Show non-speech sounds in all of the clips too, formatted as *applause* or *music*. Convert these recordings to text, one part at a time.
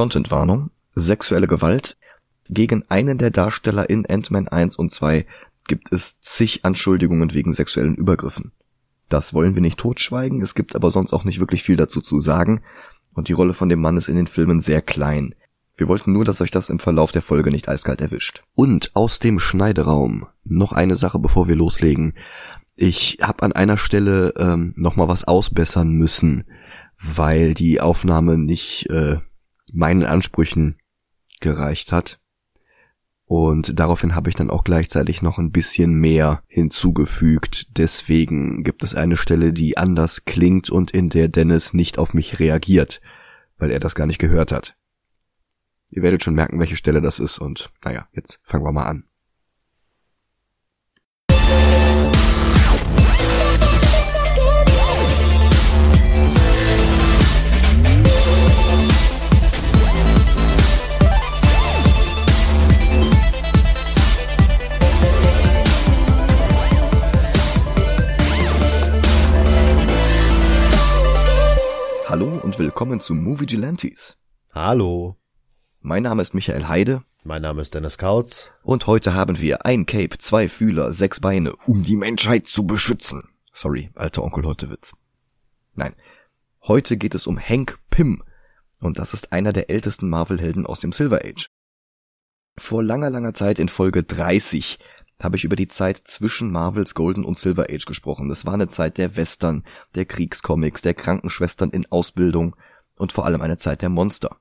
Contentwarnung, sexuelle Gewalt. Gegen einen der Darsteller in Ant-Man 1 und 2 gibt es zig Anschuldigungen wegen sexuellen Übergriffen. Das wollen wir nicht totschweigen, es gibt aber sonst auch nicht wirklich viel dazu zu sagen, und die Rolle von dem Mann ist in den Filmen sehr klein. Wir wollten nur, dass euch das im Verlauf der Folge nicht eiskalt erwischt. Und aus dem Schneideraum noch eine Sache, bevor wir loslegen. Ich habe an einer Stelle ähm, noch mal was ausbessern müssen, weil die Aufnahme nicht äh, meinen Ansprüchen gereicht hat. Und daraufhin habe ich dann auch gleichzeitig noch ein bisschen mehr hinzugefügt. Deswegen gibt es eine Stelle, die anders klingt und in der Dennis nicht auf mich reagiert, weil er das gar nicht gehört hat. Ihr werdet schon merken, welche Stelle das ist und naja, jetzt fangen wir mal an. Willkommen zu Movie Gelantes. Hallo. Mein Name ist Michael Heide. Mein Name ist Dennis Kautz. Und heute haben wir ein Cape, zwei Fühler, sechs Beine, um die Menschheit zu beschützen. Sorry, alter Onkel heute Witz. Nein. Heute geht es um Hank Pym. Und das ist einer der ältesten Marvel-Helden aus dem Silver Age. Vor langer, langer Zeit in Folge 30 habe ich über die Zeit zwischen Marvels Golden und Silver Age gesprochen. Das war eine Zeit der Western, der Kriegscomics, der Krankenschwestern in Ausbildung und vor allem eine Zeit der Monster.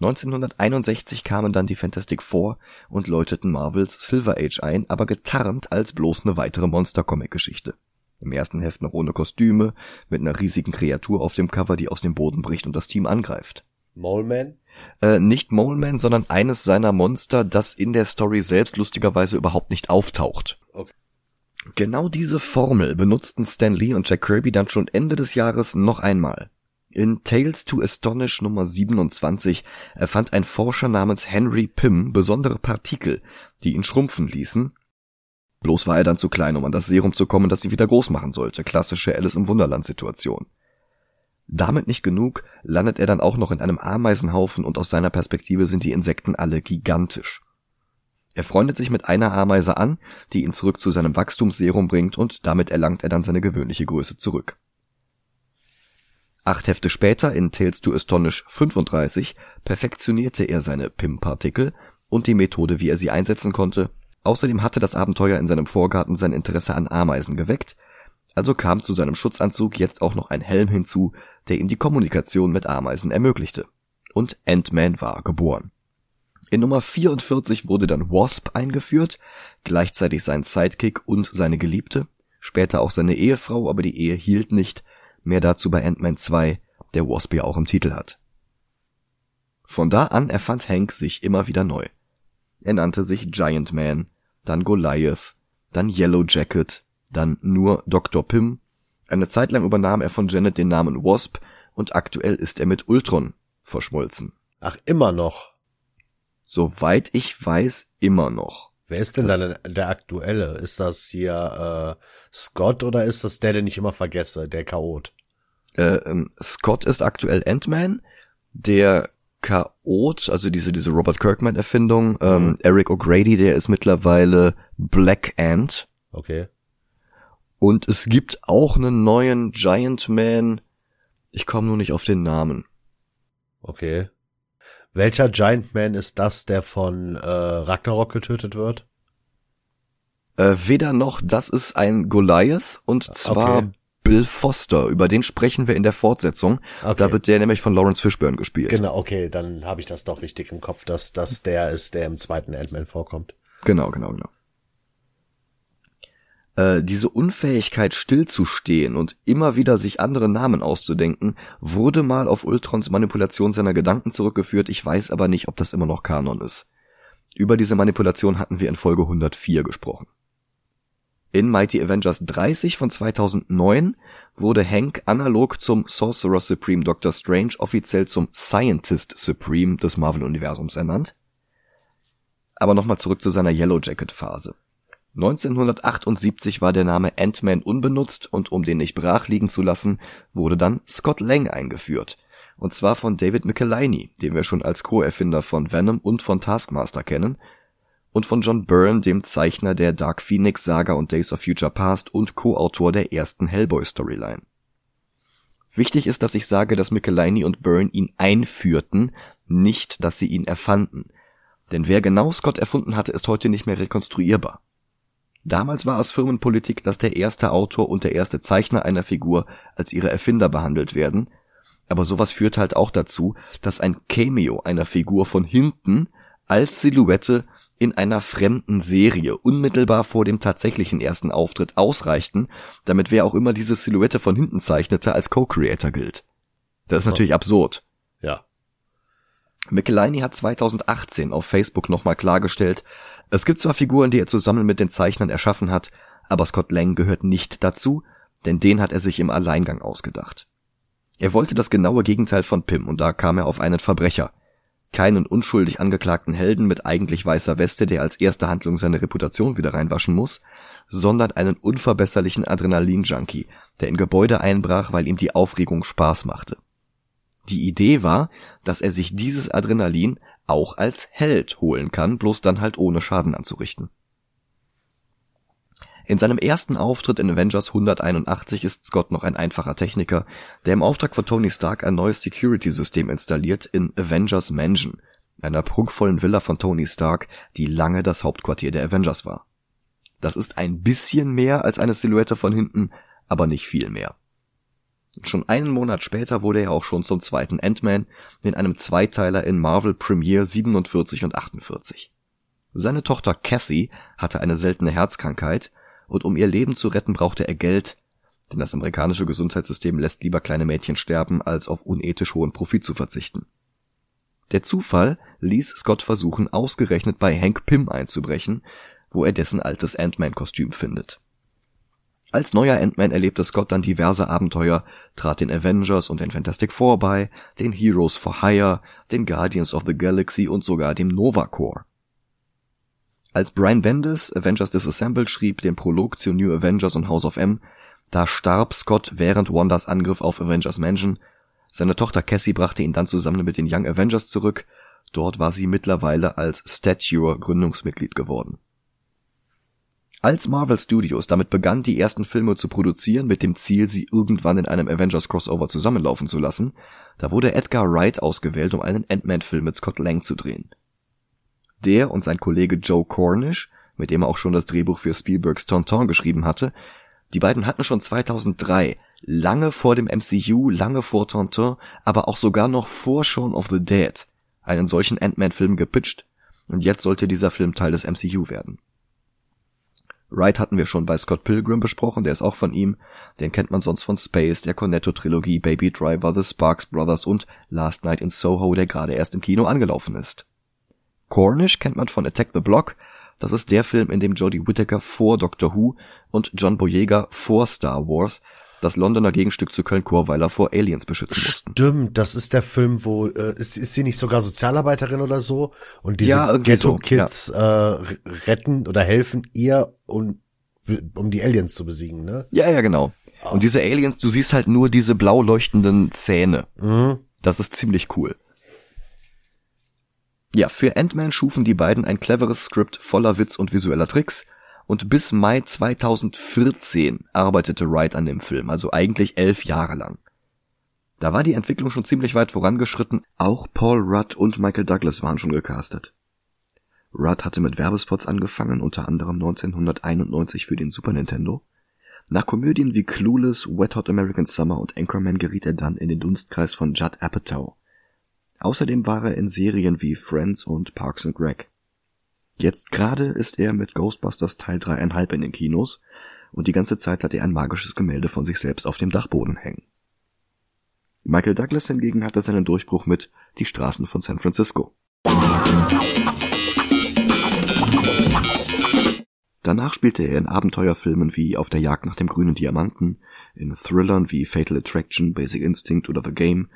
1961 kamen dann die Fantastic Four und läuteten Marvels Silver Age ein, aber getarnt als bloß eine weitere Monster-Comic-Geschichte. Im ersten Heft noch ohne Kostüme, mit einer riesigen Kreatur auf dem Cover, die aus dem Boden bricht und das Team angreift. Mole Man? Äh, nicht Mole Man, sondern eines seiner Monster, das in der Story selbst lustigerweise überhaupt nicht auftaucht. Okay. Genau diese Formel benutzten Stan Lee und Jack Kirby dann schon Ende des Jahres noch einmal. In Tales to Astonish Nummer 27 erfand ein Forscher namens Henry Pym besondere Partikel, die ihn schrumpfen ließen. Bloß war er dann zu klein, um an das Serum zu kommen, das ihn wieder groß machen sollte. Klassische Alice im Wunderland Situation. Damit nicht genug, landet er dann auch noch in einem Ameisenhaufen und aus seiner Perspektive sind die Insekten alle gigantisch. Er freundet sich mit einer Ameise an, die ihn zurück zu seinem Wachstumsserum bringt und damit erlangt er dann seine gewöhnliche Größe zurück. Acht Hefte später, in Tales to Astonish 35, perfektionierte er seine PIM-Partikel und die Methode, wie er sie einsetzen konnte. Außerdem hatte das Abenteuer in seinem Vorgarten sein Interesse an Ameisen geweckt, also kam zu seinem Schutzanzug jetzt auch noch ein Helm hinzu, der ihm die Kommunikation mit Ameisen ermöglichte. Und Ant-Man war geboren. In Nummer 44 wurde dann Wasp eingeführt, gleichzeitig sein Sidekick und seine Geliebte, später auch seine Ehefrau, aber die Ehe hielt nicht, mehr dazu bei Ant-Man 2, der Wasp ja auch im Titel hat. Von da an erfand Hank sich immer wieder neu. Er nannte sich Giant Man, dann Goliath, dann Yellow Jacket, dann nur Dr. Pym. Eine Zeit lang übernahm er von Janet den Namen Wasp und aktuell ist er mit Ultron verschmolzen. Ach, immer noch. Soweit ich weiß, immer noch. Wer ist denn das, dann der aktuelle? Ist das hier äh, Scott oder ist das der, den ich immer vergesse, der Chaot? Äh, ähm, Scott ist aktuell Ant-Man, der Chaot, also diese diese Robert Kirkman Erfindung, ähm, mhm. Eric O'Grady, der ist mittlerweile Black Ant. Okay. Und es gibt auch einen neuen Giant Man. Ich komme nur nicht auf den Namen. Okay. Welcher Giant Man ist das, der von äh, Ragnarok getötet wird? Äh, weder noch, das ist ein Goliath und zwar okay. Bill Foster. Über den sprechen wir in der Fortsetzung. Okay. Da wird der nämlich von Lawrence Fishburne gespielt. Genau, okay, dann habe ich das doch richtig im Kopf, dass das der ist, der im zweiten Ant-Man vorkommt. Genau, genau, genau. Äh, diese Unfähigkeit stillzustehen und immer wieder sich andere Namen auszudenken, wurde mal auf Ultrons Manipulation seiner Gedanken zurückgeführt, ich weiß aber nicht, ob das immer noch Kanon ist. Über diese Manipulation hatten wir in Folge 104 gesprochen. In Mighty Avengers 30 von 2009 wurde Hank analog zum Sorcerer Supreme Doctor Strange offiziell zum Scientist Supreme des Marvel-Universums ernannt. Aber nochmal zurück zu seiner Yellow Jacket Phase. 1978 war der Name Ant-Man unbenutzt und um den nicht brach liegen zu lassen, wurde dann Scott Lang eingeführt. Und zwar von David Michelinie, den wir schon als Co-Erfinder von Venom und von Taskmaster kennen, und von John Byrne, dem Zeichner der Dark Phoenix Saga und Days of Future Past und Co-Autor der ersten Hellboy-Storyline. Wichtig ist, dass ich sage, dass Michelinie und Byrne ihn einführten, nicht, dass sie ihn erfanden. Denn wer genau Scott erfunden hatte, ist heute nicht mehr rekonstruierbar. Damals war es Firmenpolitik, dass der erste Autor und der erste Zeichner einer Figur als ihre Erfinder behandelt werden, aber sowas führt halt auch dazu, dass ein Cameo einer Figur von hinten als Silhouette in einer fremden Serie unmittelbar vor dem tatsächlichen ersten Auftritt ausreichten, damit wer auch immer diese Silhouette von hinten zeichnete, als Co-Creator gilt. Das ist natürlich absurd. Ja. Michelini hat 2018 auf Facebook nochmal klargestellt, es gibt zwar Figuren, die er zusammen mit den Zeichnern erschaffen hat, aber Scott Lang gehört nicht dazu, denn den hat er sich im Alleingang ausgedacht. Er wollte das genaue Gegenteil von Pim und da kam er auf einen Verbrecher, keinen unschuldig angeklagten Helden mit eigentlich weißer Weste, der als erste Handlung seine Reputation wieder reinwaschen muss, sondern einen unverbesserlichen Adrenalin-Junkie, der in Gebäude einbrach, weil ihm die Aufregung Spaß machte. Die Idee war, dass er sich dieses Adrenalin auch als Held holen kann, bloß dann halt ohne Schaden anzurichten. In seinem ersten Auftritt in Avengers 181 ist Scott noch ein einfacher Techniker, der im Auftrag von Tony Stark ein neues Security-System installiert in Avengers Mansion, einer prunkvollen Villa von Tony Stark, die lange das Hauptquartier der Avengers war. Das ist ein bisschen mehr als eine Silhouette von hinten, aber nicht viel mehr. Schon einen Monat später wurde er auch schon zum zweiten Ant-Man in einem Zweiteiler in Marvel Premiere 47 und 48. Seine Tochter Cassie hatte eine seltene Herzkrankheit und um ihr Leben zu retten, brauchte er Geld, denn das amerikanische Gesundheitssystem lässt lieber kleine Mädchen sterben, als auf unethisch hohen Profit zu verzichten. Der Zufall ließ Scott versuchen, ausgerechnet bei Hank Pym einzubrechen, wo er dessen altes Ant-Man-Kostüm findet. Als neuer Ant-Man erlebte Scott dann diverse Abenteuer, trat den Avengers und den Fantastic Four bei, den Heroes for Hire, den Guardians of the Galaxy und sogar dem Nova Corps. Als Brian Bendis Avengers Disassembled schrieb, den Prolog zu New Avengers und House of M, da starb Scott während Wandas Angriff auf Avengers Mansion. Seine Tochter Cassie brachte ihn dann zusammen mit den Young Avengers zurück. Dort war sie mittlerweile als Stature Gründungsmitglied geworden. Als Marvel Studios damit begann, die ersten Filme zu produzieren, mit dem Ziel, sie irgendwann in einem Avengers Crossover zusammenlaufen zu lassen, da wurde Edgar Wright ausgewählt, um einen Ant-Man-Film mit Scott Lang zu drehen. Der und sein Kollege Joe Cornish, mit dem er auch schon das Drehbuch für Spielbergs Tonton geschrieben hatte, die beiden hatten schon 2003, lange vor dem MCU, lange vor Tonton, aber auch sogar noch vor Shaun of the Dead, einen solchen Ant-Man-Film gepitcht und jetzt sollte dieser Film Teil des MCU werden. Wright hatten wir schon bei Scott Pilgrim besprochen, der ist auch von ihm. Den kennt man sonst von Space, der Cornetto-Trilogie, Baby Driver, The Sparks Brothers und Last Night in Soho, der gerade erst im Kino angelaufen ist. Cornish kennt man von Attack the Block. Das ist der Film, in dem Jodie Whittaker vor Doctor Who und John Boyega vor Star Wars das Londoner Gegenstück zu Köln-Chorweiler vor Aliens beschützen mussten. Stimmt, das ist der Film, wo äh, ist, ist sie nicht sogar Sozialarbeiterin oder so und diese Ja, irgendwie so, Ghetto-Kids äh, retten oder helfen ihr, um, um die Aliens zu besiegen, ne? Ja, ja, genau. Und diese Aliens, du siehst halt nur diese blau leuchtenden Zähne. Mhm. Das ist ziemlich cool. Ja, für Ant-Man schufen die beiden ein cleveres Skript voller Witz und visueller Tricks und bis Mai 2014 arbeitete Wright an dem Film, also eigentlich elf Jahre lang. Da war die Entwicklung schon ziemlich weit vorangeschritten, auch Paul Rudd und Michael Douglas waren schon gecastet. Rudd hatte mit Werbespots angefangen, unter anderem 1991 für den Super Nintendo. Nach Komödien wie Clueless, Wet Hot American Summer und Anchorman geriet er dann in den Dunstkreis von Judd Apatow. Außerdem war er in Serien wie Friends und Parks and Rec. Jetzt gerade ist er mit Ghostbusters Teil 3,5 in den Kinos und die ganze Zeit hat er ein magisches Gemälde von sich selbst auf dem Dachboden hängen. Michael Douglas hingegen hatte seinen Durchbruch mit Die Straßen von San Francisco. Danach spielte er in Abenteuerfilmen wie Auf der Jagd nach dem grünen Diamanten, in Thrillern wie Fatal Attraction, Basic Instinct oder The Game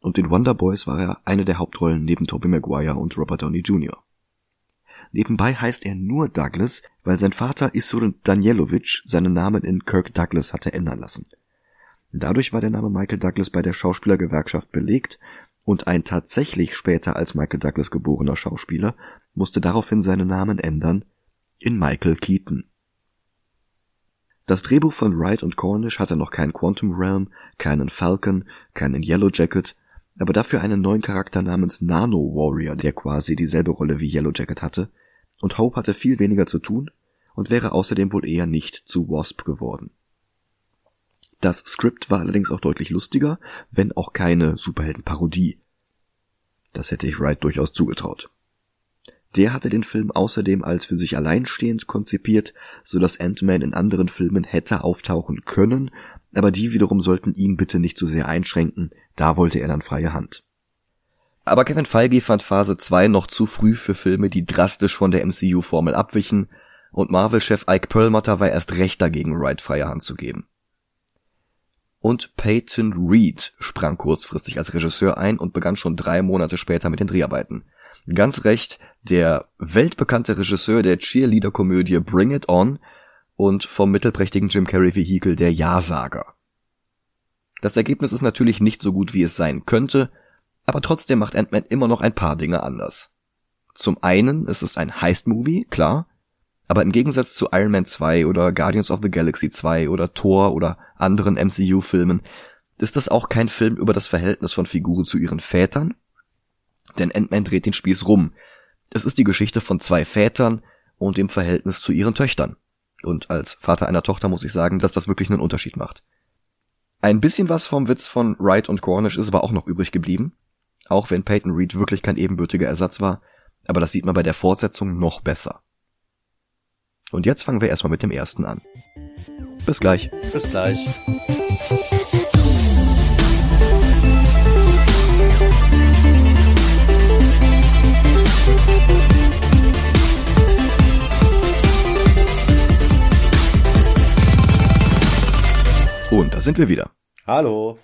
und in Wonder Boys war er eine der Hauptrollen neben Tobey Maguire und Robert Downey Jr. Nebenbei heißt er nur Douglas, weil sein Vater Isur Danielovich seinen Namen in Kirk Douglas hatte ändern lassen. Dadurch war der Name Michael Douglas bei der Schauspielergewerkschaft belegt und ein tatsächlich später als Michael Douglas geborener Schauspieler musste daraufhin seinen Namen ändern in Michael Keaton. Das Drehbuch von Wright und Cornish hatte noch keinen Quantum Realm, keinen Falcon, keinen Yellow Jacket, aber dafür einen neuen Charakter namens Nano Warrior, der quasi dieselbe Rolle wie Yellow Jacket hatte, und Hope hatte viel weniger zu tun und wäre außerdem wohl eher nicht zu Wasp geworden. Das Skript war allerdings auch deutlich lustiger, wenn auch keine Superheldenparodie. Das hätte ich Wright durchaus zugetraut. Der hatte den Film außerdem als für sich alleinstehend konzipiert, so dass Ant-Man in anderen Filmen hätte auftauchen können, aber die wiederum sollten ihn bitte nicht zu sehr einschränken, da wollte er dann freie Hand. Aber Kevin Feige fand Phase 2 noch zu früh für Filme, die drastisch von der MCU-Formel abwichen, und Marvel-Chef Ike Perlmutter war erst recht dagegen, Wright freie Hand zu geben. Und Peyton Reed sprang kurzfristig als Regisseur ein und begann schon drei Monate später mit den Dreharbeiten. Ganz recht, der weltbekannte Regisseur der Cheerleader-Komödie Bring It On und vom mittelprächtigen Jim Carrey-Vehikel der Ja-Sager. Das Ergebnis ist natürlich nicht so gut, wie es sein könnte, aber trotzdem macht Ant-Man immer noch ein paar Dinge anders. Zum einen ist es ein Heist-Movie, klar, aber im Gegensatz zu Iron Man 2 oder Guardians of the Galaxy 2 oder Thor oder anderen MCU-Filmen ist das auch kein Film über das Verhältnis von Figuren zu ihren Vätern, denn Ant-Man dreht den Spieß rum. Es ist die Geschichte von zwei Vätern und dem Verhältnis zu ihren Töchtern. Und als Vater einer Tochter muss ich sagen, dass das wirklich einen Unterschied macht. Ein bisschen was vom Witz von Wright und Cornish ist aber auch noch übrig geblieben. Auch wenn Peyton Reed wirklich kein ebenbürtiger Ersatz war, aber das sieht man bei der Fortsetzung noch besser. Und jetzt fangen wir erstmal mit dem ersten an. Bis gleich. Bis gleich. Und da sind wir wieder. Hallo.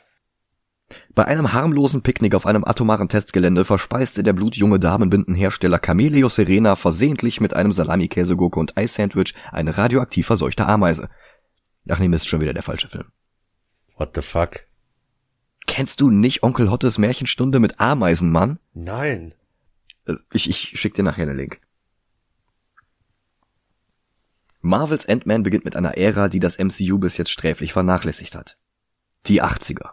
Bei einem harmlosen Picknick auf einem atomaren Testgelände verspeiste der blutjunge Damenbindenhersteller Camelio Serena versehentlich mit einem Salami-Käsegurke und Eissandwich eine radioaktiv verseuchte Ameise. Ach nee, Mist, schon wieder der falsche Film. What the fuck? Kennst du nicht Onkel Hottes Märchenstunde mit Ameisenmann? Nein. Äh, Ich, ich schick dir nachher den Link. Marvels Ant-Man beginnt mit einer Ära, die das MCU bis jetzt sträflich vernachlässigt hat. Die 80er.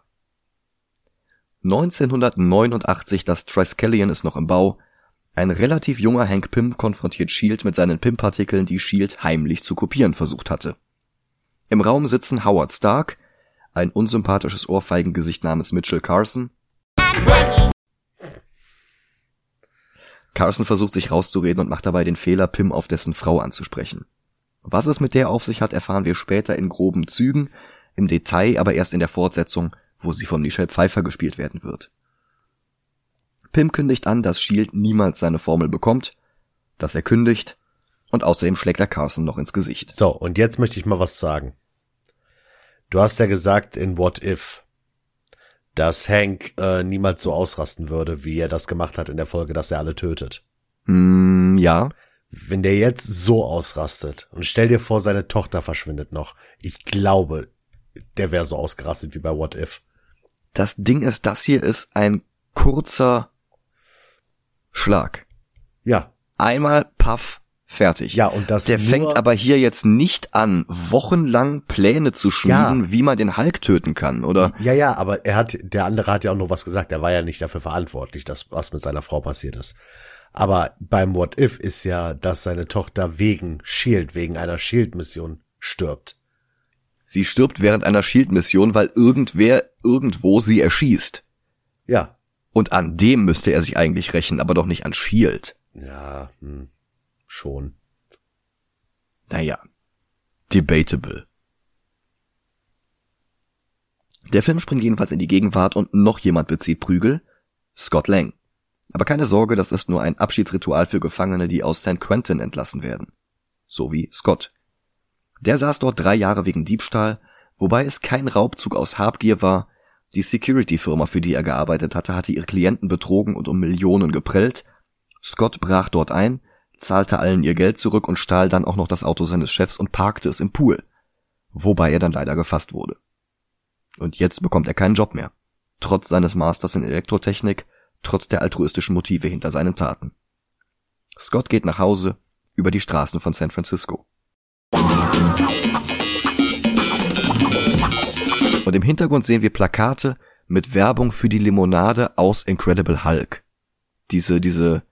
1989, das Triskelion ist noch im Bau. Ein relativ junger Hank Pym konfrontiert Shield mit seinen Pym-Partikeln, die Shield heimlich zu kopieren versucht hatte. Im Raum sitzen Howard Stark, ein unsympathisches Ohrfeigengesicht namens Mitchell Carson. Carson versucht sich rauszureden und macht dabei den Fehler, Pym auf dessen Frau anzusprechen. Was es mit der auf sich hat, erfahren wir später in groben Zügen, im Detail aber erst in der Fortsetzung, wo sie von Michelle Pfeiffer gespielt werden wird. Pym kündigt an, dass Shield niemals seine Formel bekommt, dass er kündigt und außerdem schlägt er Carson noch ins Gesicht. So, und jetzt möchte ich mal was sagen. Du hast ja gesagt in What If, dass Hank äh, niemals so ausrasten würde, wie er das gemacht hat in der Folge, dass er alle tötet. Hm, ja. Wenn der jetzt so ausrastet und stell dir vor, seine Tochter verschwindet noch, ich glaube, der wäre so ausgerastet wie bei What If. Das Ding ist, das hier ist ein kurzer Schlag. Ja, Einmal, paff, fertig. ja, und das Der fängt aber hier jetzt nicht an, wochenlang Pläne zu schmieden, wie man den Hulk töten kann, oder? Ja, ja, aber er hat, der andere hat ja auch noch was gesagt. Er war ja nicht dafür verantwortlich, dass was mit seiner Frau passiert ist. Aber beim What If ist ja, dass seine Tochter wegen Shield, wegen einer Shield-Mission stirbt. Sie stirbt während einer Shield-Mission, weil irgendwer irgendwo sie erschießt. Ja. Und an dem müsste er sich eigentlich rächen, aber doch nicht an Shield. Ja, hm, schon. Naja, debatable. Der Film springt jedenfalls in die Gegenwart und noch jemand bezieht Prügel. Scott Lang. Aber keine Sorge, das ist nur ein Abschiedsritual für Gefangene, die aus St. Quentin entlassen werden. So wie Scott. Der saß dort drei Jahre wegen Diebstahl, wobei es kein Raubzug aus Habgier war. Die Security-Firma, für die er gearbeitet hatte, hatte ihre Klienten betrogen und um Millionen geprellt. Scott brach dort ein, zahlte allen ihr Geld zurück und stahl dann auch noch das Auto seines Chefs und parkte es im Pool. Wobei er dann leider gefasst wurde. Und jetzt bekommt er keinen Job mehr. Trotz seines Masters in Elektrotechnik, trotz der altruistischen Motive hinter seinen Taten. Scott geht nach Hause über die Straßen von San Francisco. Und im Hintergrund sehen wir Plakate mit Werbung für die Limonade aus Incredible Hulk. Diese, diese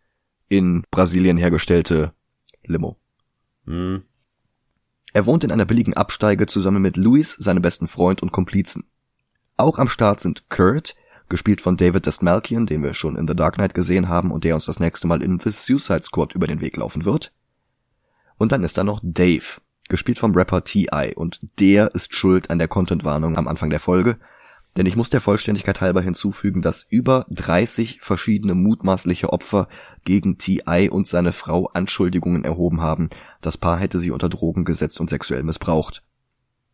in Brasilien hergestellte Limo. Hm. Er wohnt in einer billigen Absteige zusammen mit Louis, seinem besten Freund und Komplizen. Auch am Start sind Kurt, gespielt von David Dastmalchian, den wir schon in The Dark Knight gesehen haben und der uns das nächste Mal in The Suicide Squad über den Weg laufen wird. Und dann ist da noch Dave, gespielt vom Rapper T.I. und der ist schuld an der Contentwarnung am Anfang der Folge, denn ich muss der Vollständigkeit halber hinzufügen, dass über 30 verschiedene mutmaßliche Opfer gegen T.I. und seine Frau Anschuldigungen erhoben haben, das Paar hätte sie unter Drogen gesetzt und sexuell missbraucht.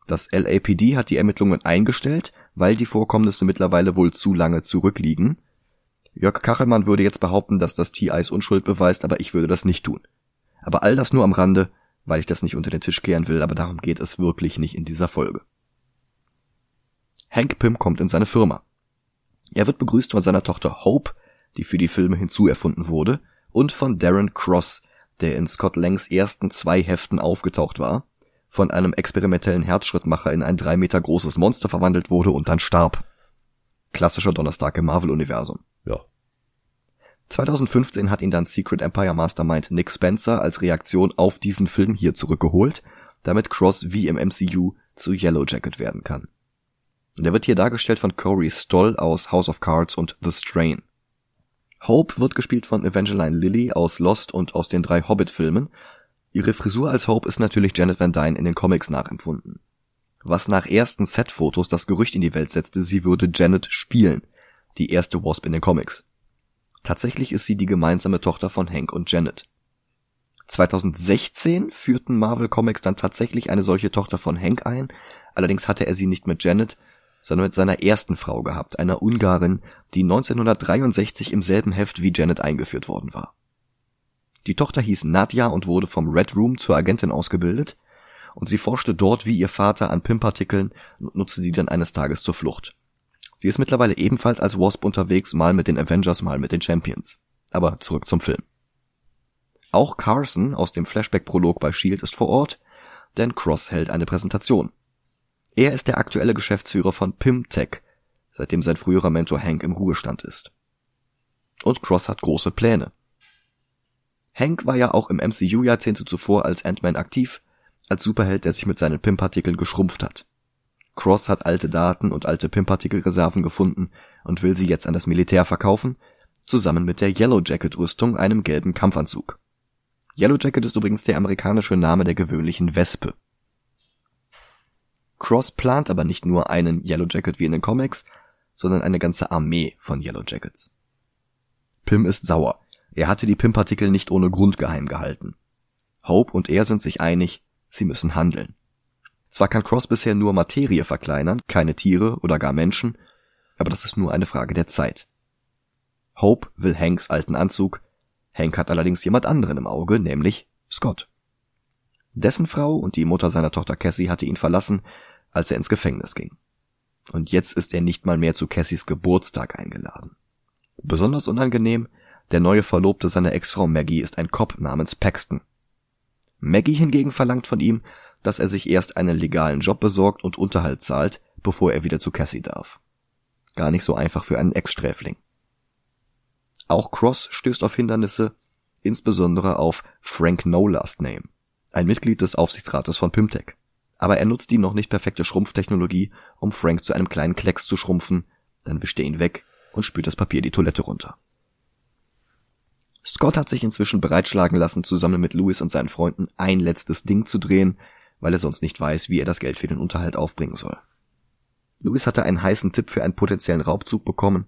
Das LAPD hat die Ermittlungen eingestellt, weil die Vorkommnisse mittlerweile wohl zu lange zurückliegen. Jörg Kachelmann würde jetzt behaupten, dass das T.I.s Unschuld beweist, aber ich würde das nicht tun. Aber all das nur am Rande, weil ich das nicht unter den Tisch kehren will, aber darum geht es wirklich nicht in dieser Folge. Hank Pym kommt in seine Firma. Er wird begrüßt von seiner Tochter Hope, die für die Filme hinzuerfunden wurde, und von Darren Cross, der in Scott Langs ersten zwei Heften aufgetaucht war, von einem experimentellen Herzschrittmacher in ein drei Meter großes Monster verwandelt wurde und dann starb. Klassischer Donnerstag im Marvel-Universum. Ja. 2015 hat ihn dann Secret Empire Mastermind Nick Spencer als Reaktion auf diesen Film hier zurückgeholt, damit Cross wie im MCU zu Yellow Jacket werden kann. Und er wird hier dargestellt von Corey Stoll aus House of Cards und The Strain. Hope wird gespielt von Evangeline Lilly aus Lost und aus den drei Hobbit-Filmen. Ihre Frisur als Hope ist natürlich Janet Van Dyne in den Comics nachempfunden. Was nach ersten Set-Fotos das Gerücht in die Welt setzte, sie würde Janet spielen, die erste Wasp in den Comics. Tatsächlich ist sie die gemeinsame Tochter von Hank und Janet. 2016 führten Marvel Comics dann tatsächlich eine solche Tochter von Hank ein, allerdings hatte er sie nicht mit Janet, sondern mit seiner ersten Frau gehabt, einer Ungarin, die 1963 im selben Heft wie Janet eingeführt worden war. Die Tochter hieß Nadja und wurde vom Red Room zur Agentin ausgebildet, und sie forschte dort wie ihr Vater an Pimpartikeln und nutzte die dann eines Tages zur Flucht. Sie ist mittlerweile ebenfalls als Wasp unterwegs, mal mit den Avengers, mal mit den Champions. Aber zurück zum Film. Auch Carson aus dem Flashback-Prolog bei Shield ist vor Ort, denn Cross hält eine Präsentation. Er ist der aktuelle Geschäftsführer von Pimtech, seitdem sein früherer Mentor Hank im Ruhestand ist. Und Cross hat große Pläne. Hank war ja auch im MCU Jahrzehnte zuvor als Ant-Man aktiv, als Superheld, der sich mit seinen Pimpartikeln geschrumpft hat. Cross hat alte Daten und alte Pimpartikelreserven gefunden und will sie jetzt an das Militär verkaufen, zusammen mit der Yellow Jacket Rüstung, einem gelben Kampfanzug. Yellow Jacket ist übrigens der amerikanische Name der gewöhnlichen Wespe. Cross plant aber nicht nur einen Yellow Jacket wie in den Comics, sondern eine ganze Armee von Yellow Jackets. Pym ist sauer. Er hatte die Pym-Partikel nicht ohne Grund geheim gehalten. Hope und er sind sich einig, sie müssen handeln. Zwar kann Cross bisher nur Materie verkleinern, keine Tiere oder gar Menschen, aber das ist nur eine Frage der Zeit. Hope will Hanks alten Anzug, Hank hat allerdings jemand anderen im Auge, nämlich Scott. Dessen Frau und die Mutter seiner Tochter Cassie hatte ihn verlassen, als er ins Gefängnis ging. Und jetzt ist er nicht mal mehr zu Cassies Geburtstag eingeladen. Besonders unangenehm, der neue Verlobte seiner Ex-Frau Maggie ist ein Cop namens Paxton. Maggie hingegen verlangt von ihm, dass er sich erst einen legalen Job besorgt und Unterhalt zahlt, bevor er wieder zu Cassie darf. Gar nicht so einfach für einen Ex-Sträfling. Auch Cross stößt auf Hindernisse, insbesondere auf Frank No Last Name, ein Mitglied des Aufsichtsrates von Pymtech aber er nutzt die noch nicht perfekte Schrumpftechnologie, um Frank zu einem kleinen Klecks zu schrumpfen, dann wischt er ihn weg und spült das Papier die Toilette runter. Scott hat sich inzwischen bereitschlagen lassen, zusammen mit Louis und seinen Freunden ein letztes Ding zu drehen, weil er sonst nicht weiß, wie er das Geld für den Unterhalt aufbringen soll. Louis hatte einen heißen Tipp für einen potenziellen Raubzug bekommen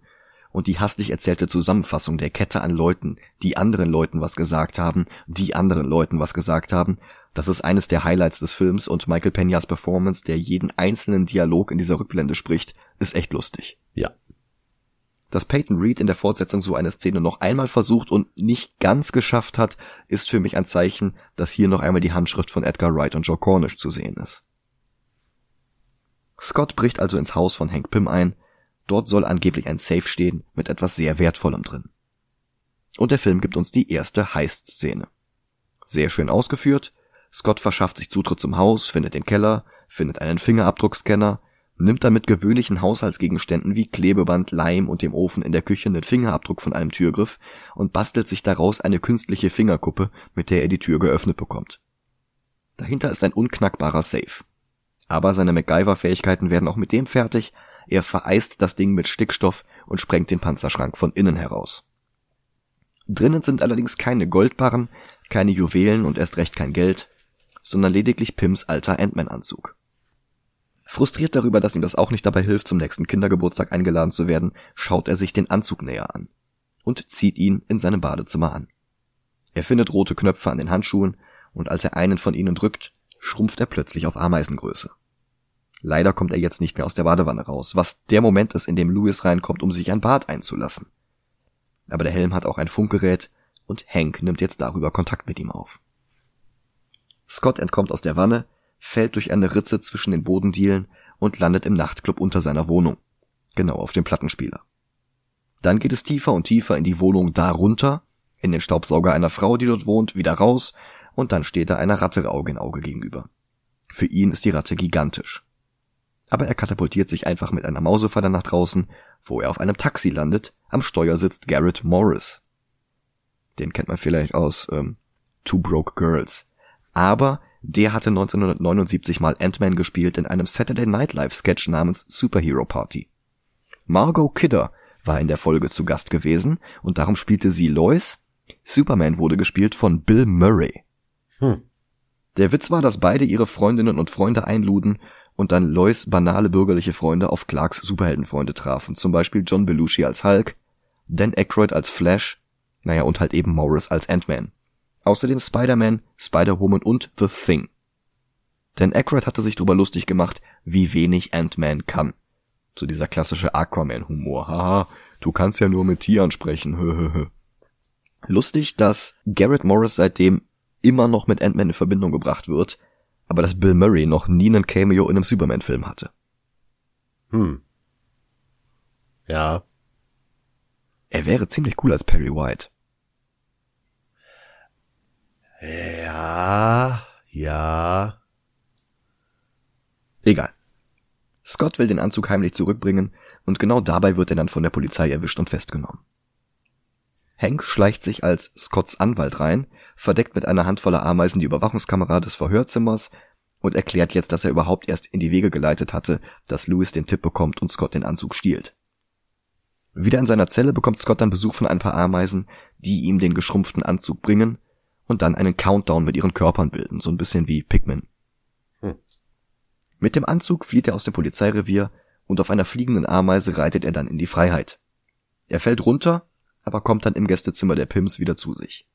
und die hastig erzählte Zusammenfassung der Kette an Leuten, die anderen Leuten was gesagt haben, die anderen Leuten was gesagt haben, das ist eines der Highlights des Films und Michael Peñas Performance, der jeden einzelnen Dialog in dieser Rückblende spricht, ist echt lustig. Ja. Dass Peyton Reed in der Fortsetzung so eine Szene noch einmal versucht und nicht ganz geschafft hat, ist für mich ein Zeichen, dass hier noch einmal die Handschrift von Edgar Wright und Joe Cornish zu sehen ist. Scott bricht also ins Haus von Hank Pym ein. Dort soll angeblich ein Safe stehen mit etwas sehr Wertvollem drin. Und der Film gibt uns die erste Heist-Szene. Sehr schön ausgeführt. Scott verschafft sich Zutritt zum Haus, findet den Keller, findet einen Fingerabdruckscanner, nimmt dann mit gewöhnlichen Haushaltsgegenständen wie Klebeband, Leim und dem Ofen in der Küche einen Fingerabdruck von einem Türgriff und bastelt sich daraus eine künstliche Fingerkuppe, mit der er die Tür geöffnet bekommt. Dahinter ist ein unknackbarer Safe. Aber seine MacGyver-Fähigkeiten werden auch mit dem fertig, er vereist das Ding mit Stickstoff und sprengt den Panzerschrank von innen heraus. Drinnen sind allerdings keine Goldbarren, keine Juwelen und erst recht kein Geld, sondern lediglich Pims alter Ant-Man-Anzug. Frustriert darüber, dass ihm das auch nicht dabei hilft, zum nächsten Kindergeburtstag eingeladen zu werden, schaut er sich den Anzug näher an und zieht ihn in seinem Badezimmer an. Er findet rote Knöpfe an den Handschuhen und als er einen von ihnen drückt, schrumpft er plötzlich auf Ameisengröße. Leider kommt er jetzt nicht mehr aus der Badewanne raus, was der Moment ist, in dem Louis reinkommt, um sich ein Bad einzulassen. Aber der Helm hat auch ein Funkgerät und Hank nimmt jetzt darüber Kontakt mit ihm auf. Scott entkommt aus der Wanne, fällt durch eine Ritze zwischen den Bodendielen und landet im Nachtclub unter seiner Wohnung, genau auf dem Plattenspieler. Dann geht es tiefer und tiefer in die Wohnung darunter, in den Staubsauger einer Frau, die dort wohnt, wieder raus, und dann steht er einer Ratte Auge in Auge gegenüber. Für ihn ist die Ratte gigantisch. Aber er katapultiert sich einfach mit einer Mausefalle nach draußen, wo er auf einem Taxi landet, am Steuer sitzt Garrett Morris. Den kennt man vielleicht aus ähm, Two Broke Girls. Aber der hatte 1979 mal Ant-Man gespielt in einem Saturday Night Live Sketch namens Superhero Party. Margot Kidder war in der Folge zu Gast gewesen und darum spielte sie Lois. Superman wurde gespielt von Bill Murray. Hm. Der Witz war, dass beide ihre Freundinnen und Freunde einluden und dann Lois banale bürgerliche Freunde auf Clarks Superheldenfreunde trafen, zum Beispiel John Belushi als Hulk, Dan Aykroyd als Flash, naja und halt eben Morris als Ant-Man. Außerdem Spider-Man, Spider-Woman und The Thing. Dan Aykroyd hatte sich darüber lustig gemacht, wie wenig Ant-Man kann. So dieser klassische Aquaman-Humor. Haha, du kannst ja nur mit Tieren sprechen. *laughs* Lustig, dass Garrett Morris seitdem immer noch mit Ant-Man in Verbindung gebracht wird, aber dass Bill Murray noch nie einen Cameo in einem Superman-Film hatte. Hm. Ja. Er wäre ziemlich cool als Perry White. Ja, ja. Egal. Scott will den Anzug heimlich zurückbringen und genau dabei wird er dann von der Polizei erwischt und festgenommen. Hank schleicht sich als Scotts Anwalt rein, verdeckt mit einer Handvoller Ameisen die Überwachungskamera des Verhörzimmers und erklärt jetzt, dass er überhaupt erst in die Wege geleitet hatte, dass Louis den Tipp bekommt und Scott den Anzug stiehlt. Wieder in seiner Zelle bekommt Scott dann Besuch von ein paar Ameisen, die ihm den geschrumpften Anzug bringen und dann einen Countdown mit ihren Körpern bilden, so ein bisschen wie Pikmin. Hm. Mit dem Anzug flieht er aus dem Polizeirevier und auf einer fliegenden Ameise reitet er dann in die Freiheit. Er fällt runter, aber kommt dann im Gästezimmer der Pims wieder zu sich.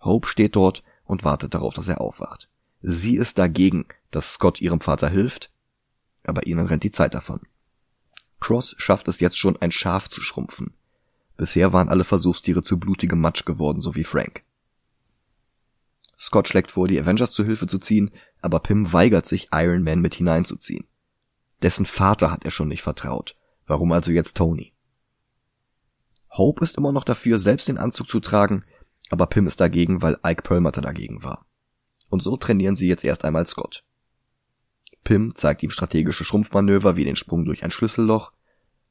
Hope steht dort und wartet darauf, dass er aufwacht. Sie ist dagegen, dass Scott ihrem Vater hilft, aber ihnen rennt die Zeit davon. Cross schafft es jetzt schon, ein Schaf zu schrumpfen. Bisher waren alle Versuchstiere zu blutigem Matsch geworden, so wie Frank. Scott schlägt vor, die Avengers zu Hilfe zu ziehen, aber Pym weigert sich, Iron Man mit hineinzuziehen. Dessen Vater hat er schon nicht vertraut. Warum also jetzt Tony? Hope ist immer noch dafür, selbst den Anzug zu tragen, aber Pym ist dagegen, weil Ike Perlmutter dagegen war. Und so trainieren sie jetzt erst einmal Scott. Pym zeigt ihm strategische Schrumpfmanöver wie den Sprung durch ein Schlüsselloch.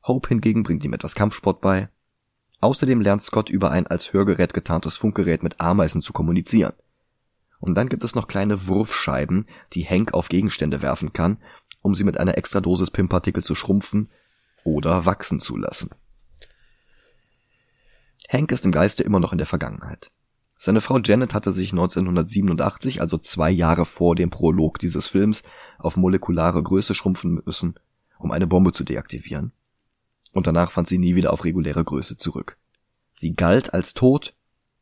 Hope hingegen bringt ihm etwas Kampfsport bei. Außerdem lernt Scott über ein als Hörgerät getarntes Funkgerät mit Ameisen zu kommunizieren. Und dann gibt es noch kleine Wurfscheiben, die Hank auf Gegenstände werfen kann, um sie mit einer extra Dosis Pym-Partikel zu schrumpfen oder wachsen zu lassen. Hank ist im Geiste immer noch in der Vergangenheit. Seine Frau Janet hatte sich 1987, also zwei Jahre vor dem Prolog dieses Films, auf molekulare Größe schrumpfen müssen, um eine Bombe zu deaktivieren. Und danach fand sie nie wieder auf reguläre Größe zurück. Sie galt als tot,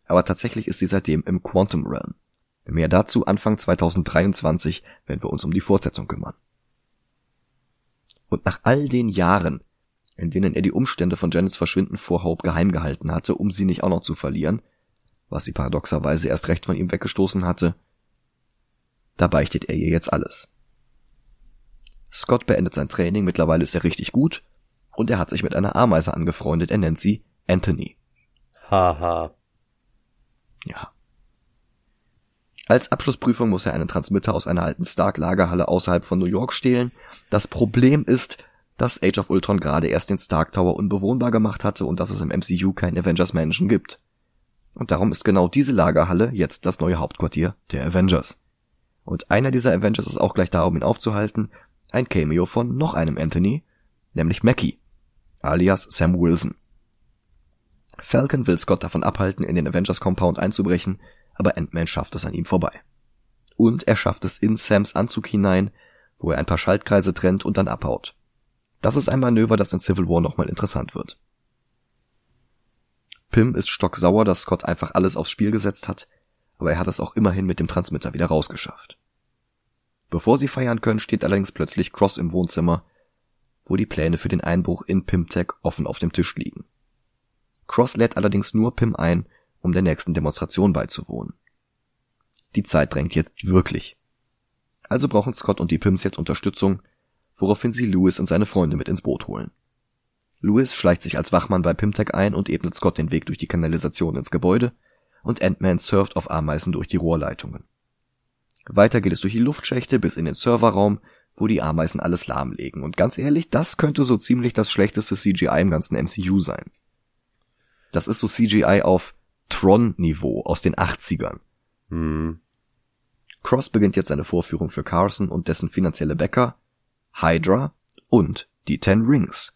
aber tatsächlich ist sie seitdem im Quantum Realm. Mehr dazu Anfang 2023, wenn wir uns um die Fortsetzung kümmern. Und nach all den Jahren, in denen er die Umstände von Janets Verschwinden vor Hope geheim gehalten hatte, um sie nicht auch noch zu verlieren, was sie paradoxerweise erst recht von ihm weggestoßen hatte, da beichtet er ihr jetzt alles. Scott beendet sein Training, mittlerweile ist er richtig gut und er hat sich mit einer Ameise angefreundet, er nennt sie Anthony. Haha. Ja. Als Abschlussprüfung muss er einen Transmitter aus einer alten Stark-Lagerhalle außerhalb von New York stehlen. Das Problem ist, dass Age of Ultron gerade erst den Stark Tower unbewohnbar gemacht hatte und dass es im MCU kein Avengers Mansion gibt. Und darum ist genau diese Lagerhalle jetzt das neue Hauptquartier der Avengers. Und einer dieser Avengers ist auch gleich da, um ihn aufzuhalten, ein Cameo von noch einem Anthony, nämlich Mackie, alias Sam Wilson. Falcon will Scott davon abhalten, in den Avengers Compound einzubrechen, aber Ant-Man schafft es an ihm vorbei. Und er schafft es in Sams Anzug hinein, wo er ein paar Schaltkreise trennt und dann abhaut. Das ist ein Manöver, das in Civil War nochmal interessant wird. Pym ist stocksauer, dass Scott einfach alles aufs Spiel gesetzt hat, aber er hat es auch immerhin mit dem Transmitter wieder rausgeschafft. Bevor sie feiern können, steht allerdings plötzlich Cross im Wohnzimmer, wo die Pläne für den Einbruch in Pymtech offen auf dem Tisch liegen. Cross lädt allerdings nur Pym ein, um der nächsten Demonstration beizuwohnen. Die Zeit drängt jetzt wirklich. Also brauchen Scott und die Pims jetzt Unterstützung, woraufhin sie Lewis und seine Freunde mit ins Boot holen. Lewis schleicht sich als Wachmann bei Pimtech ein und ebnet Scott den Weg durch die Kanalisation ins Gebäude und Ant-Man surft auf Ameisen durch die Rohrleitungen. Weiter geht es durch die Luftschächte bis in den Serverraum, wo die Ameisen alles lahmlegen. Und ganz ehrlich, das könnte so ziemlich das schlechteste CGI im ganzen MCU sein. Das ist so CGI auf Tron-Niveau aus den 80ern. Hm. Cross beginnt jetzt seine Vorführung für Carson und dessen finanzielle Bäcker, Hydra und die Ten Rings.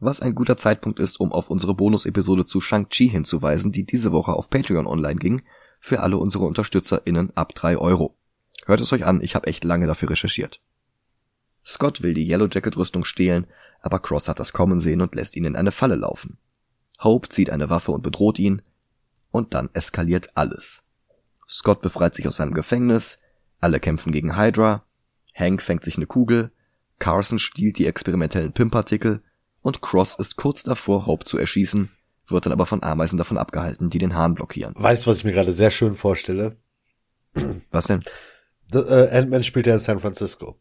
Was ein guter Zeitpunkt ist, um auf unsere Bonus-Episode zu Shang-Chi hinzuweisen, die diese Woche auf Patreon online ging, für alle unsere UnterstützerInnen ab drei Euro. Hört es euch an, ich habe echt lange dafür recherchiert. Scott will die Yellow Jacket Rüstung stehlen, aber Cross hat das kommen sehen und lässt ihn in eine Falle laufen. Hope zieht eine Waffe und bedroht ihn, und dann eskaliert alles. Scott befreit sich aus seinem Gefängnis, alle kämpfen gegen Hydra, Hank fängt sich eine Kugel, Carson stiehlt die experimentellen Pimpartikel und Cross ist kurz davor, Hope zu erschießen, wird dann aber von Ameisen davon abgehalten, die den Hahn blockieren. Weißt du, was ich mir gerade sehr schön vorstelle? Was denn? The, äh, Ant-Man spielt ja in San Francisco.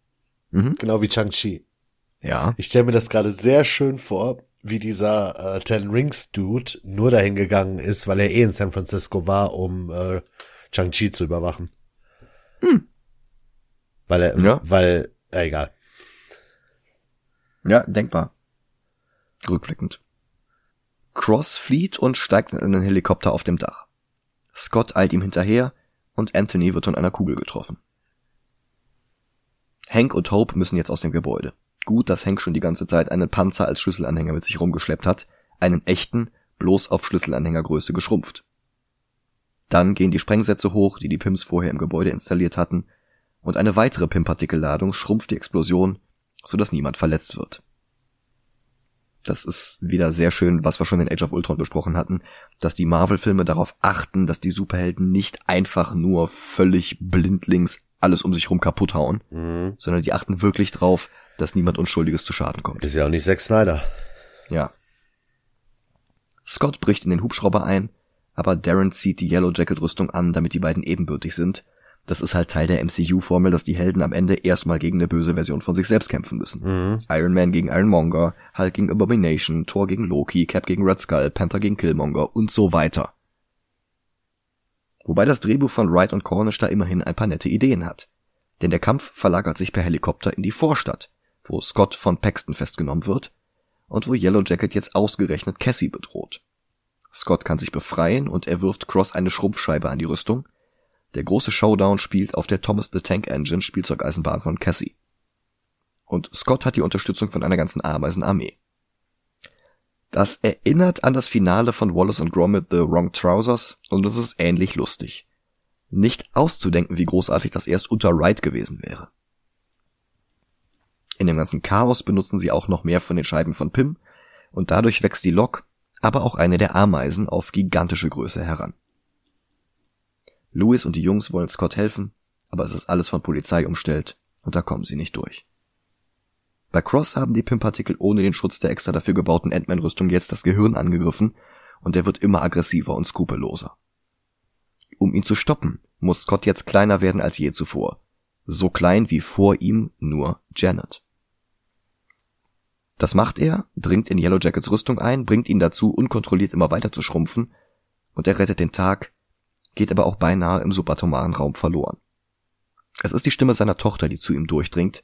Mhm. Genau wie Chang-Chi. Ja. Ich stelle mir das gerade sehr schön vor, wie dieser äh, Ten Rings Dude nur dahin gegangen ist, weil er eh in San Francisco war, um äh, Chang-Chi zu überwachen. Hm. Weil er, Ja. weil, äh, egal. Ja, denkbar. Rückblickend. Cross flieht und steigt in einen Helikopter auf dem Dach. Scott eilt ihm hinterher und Anthony wird von einer Kugel getroffen. Hank und Hope müssen jetzt aus dem Gebäude. Gut, dass Hank schon die ganze Zeit einen Panzer als Schlüsselanhänger mit sich rumgeschleppt hat, einen echten, bloß auf Schlüsselanhängergröße geschrumpft. Dann gehen die Sprengsätze hoch, die die Pims vorher im Gebäude installiert hatten, und eine weitere Pimpartikelladung schrumpft die Explosion, sodass niemand verletzt wird. Das ist wieder sehr schön, was wir schon in Age of Ultron besprochen hatten, dass die Marvel-Filme darauf achten, dass die Superhelden nicht einfach nur völlig blindlings alles um sich rum kaputt hauen, Mhm. sondern die achten wirklich drauf, dass niemand Unschuldiges zu Schaden kommt. Ist ja auch nicht Zack Snyder. Ja. Scott bricht in den Hubschrauber ein, aber Darren zieht die Yellow Jacket Rüstung an, damit die beiden ebenbürtig sind. Das ist halt Teil der MCU-Formel, dass die Helden am Ende erstmal gegen eine böse Version von sich selbst kämpfen müssen. Mhm. Iron Man gegen Ironmonger, Hulk gegen Abomination, Thor gegen Loki, Cap gegen Red Skull, Panther gegen Killmonger und so weiter. Wobei das Drehbuch von Wright und Cornish da immerhin ein paar nette Ideen hat. Denn der Kampf verlagert sich per Helikopter in die Vorstadt, wo Scott von Paxton festgenommen wird und wo Yellow Jacket jetzt ausgerechnet Cassie bedroht. Scott kann sich befreien und er wirft Cross eine Schrumpfscheibe an die Rüstung. Der große Showdown spielt auf der Thomas the Tank Engine Spielzeugeisenbahn von Cassie. Und Scott hat die Unterstützung von einer ganzen Ameisenarmee. Das erinnert an das Finale von Wallace und Gromit The Wrong Trousers und es ist ähnlich lustig. Nicht auszudenken, wie großartig das erst unter Wright gewesen wäre. In dem ganzen Chaos benutzen sie auch noch mehr von den Scheiben von Pym und dadurch wächst die Lok, aber auch eine der Ameisen auf gigantische Größe heran. Louis und die Jungs wollen Scott helfen, aber es ist alles von Polizei umstellt und da kommen sie nicht durch. Bei Cross haben die Pym-Partikel ohne den Schutz der extra dafür gebauten Ant-Man-Rüstung jetzt das Gehirn angegriffen und er wird immer aggressiver und skrupelloser. Um ihn zu stoppen, muss Scott jetzt kleiner werden als je zuvor. So klein wie vor ihm nur Janet. Das macht er, dringt in Yellow Jackets Rüstung ein, bringt ihn dazu, unkontrolliert immer weiter zu schrumpfen, und er rettet den Tag, geht aber auch beinahe im subatomaren Raum verloren. Es ist die Stimme seiner Tochter, die zu ihm durchdringt,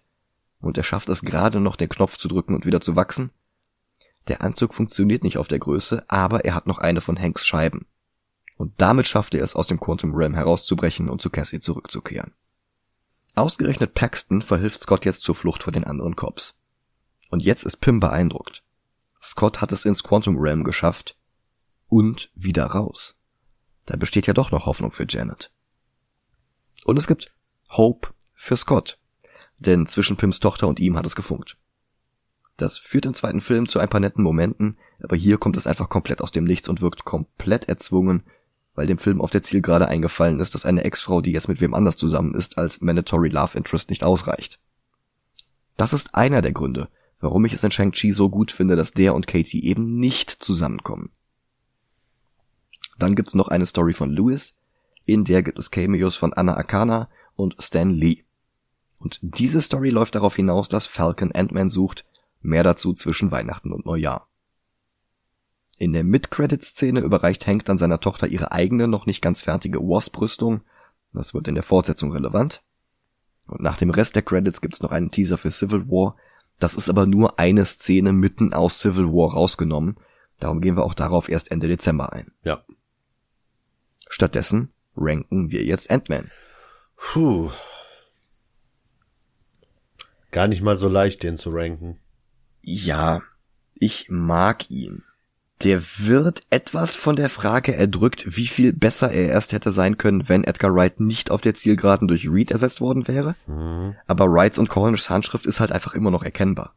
und er schafft es gerade noch, den Knopf zu drücken und wieder zu wachsen. Der Anzug funktioniert nicht auf der Größe, aber er hat noch eine von Hanks Scheiben. Und damit schafft er es, aus dem Quantum Realm herauszubrechen und zu Cassie zurückzukehren. Ausgerechnet Paxton verhilft Scott jetzt zur Flucht vor den anderen Cops. Und jetzt ist Pim beeindruckt. Scott hat es ins Quantum Realm geschafft und wieder raus. Da besteht ja doch noch Hoffnung für Janet. Und es gibt Hope für Scott, denn zwischen Pims Tochter und ihm hat es gefunkt. Das führt im zweiten Film zu ein paar netten Momenten, aber hier kommt es einfach komplett aus dem Nichts und wirkt komplett erzwungen, weil dem Film auf der Zielgerade eingefallen ist, dass eine Ex-Frau, die jetzt mit wem anders zusammen ist, als Mandatory Love Interest nicht ausreicht. Das ist einer der Gründe, warum ich es in Shang-Chi so gut finde, dass der und Katie eben nicht zusammenkommen. Dann gibt's noch eine Story von Lewis, in der gibt es Cameos von Anna Akana und Stan Lee. Und diese Story läuft darauf hinaus, dass Falcon Ant-Man sucht, mehr dazu zwischen Weihnachten und Neujahr. In der Mid-Credit-Szene überreicht Hank dann seiner Tochter ihre eigene, noch nicht ganz fertige Wasp-Rüstung. Das wird in der Fortsetzung relevant. Und nach dem Rest der Credits gibt's noch einen Teaser für Civil War. Das ist aber nur eine Szene mitten aus Civil War rausgenommen. Darum gehen wir auch darauf erst Ende Dezember ein. Ja. Stattdessen ranken wir jetzt Ant-Man. Puh. Gar nicht mal so leicht, den zu ranken. Ja, ich mag ihn. Der wird etwas von der Frage erdrückt, wie viel besser er erst hätte sein können, wenn Edgar Wright nicht auf der Zielgeraden durch Reed ersetzt worden wäre. Mhm. Aber Wrights und Cornish Handschrift ist halt einfach immer noch erkennbar.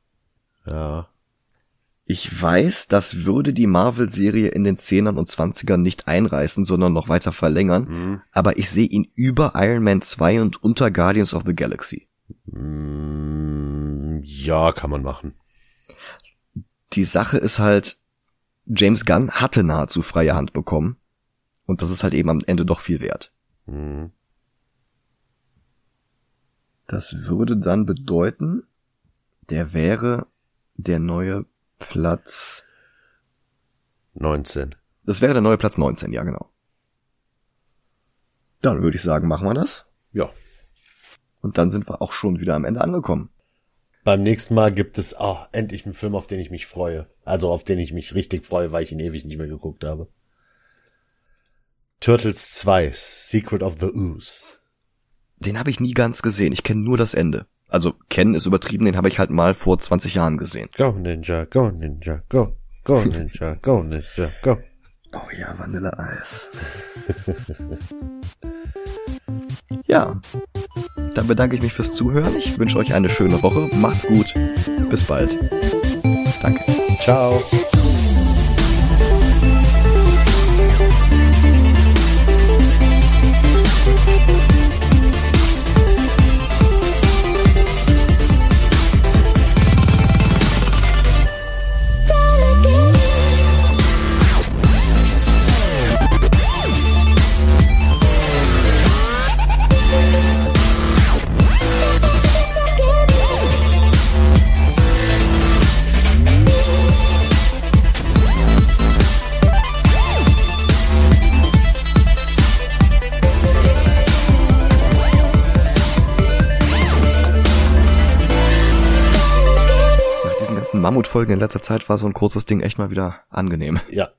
Ja. Ich weiß, das würde die Marvel-Serie in den Zehnern und Zwanzigern nicht einreißen, sondern noch weiter verlängern, Mhm. aber ich sehe ihn über Iron Man 2 und unter Guardians of the Galaxy. Mm, Ja, kann man machen. Die Sache ist halt, James Gunn hatte nahezu freie Hand bekommen und das ist halt eben am Ende doch viel wert. Mhm. Das würde dann bedeuten, der wäre der neue Platz, 19. das wäre der neue Platz 19, ja genau. Dann würde ich sagen, machen wir das. Ja. Und dann sind wir auch schon wieder am Ende angekommen. Beim nächsten Mal gibt es auch endlich einen Film, auf den ich mich freue. Also auf den ich mich richtig freue, weil ich ihn ewig nicht mehr geguckt habe. Turtles 2, Secret of the Ooze. Den habe ich nie ganz gesehen. Ich kenne nur das Ende. Also kennen ist übertrieben, den habe ich halt mal vor 20 Jahren gesehen. Go Ninja, go Ninja, go. Go *laughs* Ninja, go Ninja, go. Oh ja, Vanilleeis. *laughs* ja. Dann bedanke ich mich fürs Zuhören. Ich wünsche euch eine schöne Woche. Macht's gut. Bis bald. Danke. Ciao. Mammutfolgen in letzter Zeit war so ein kurzes Ding echt mal wieder angenehm. Ja,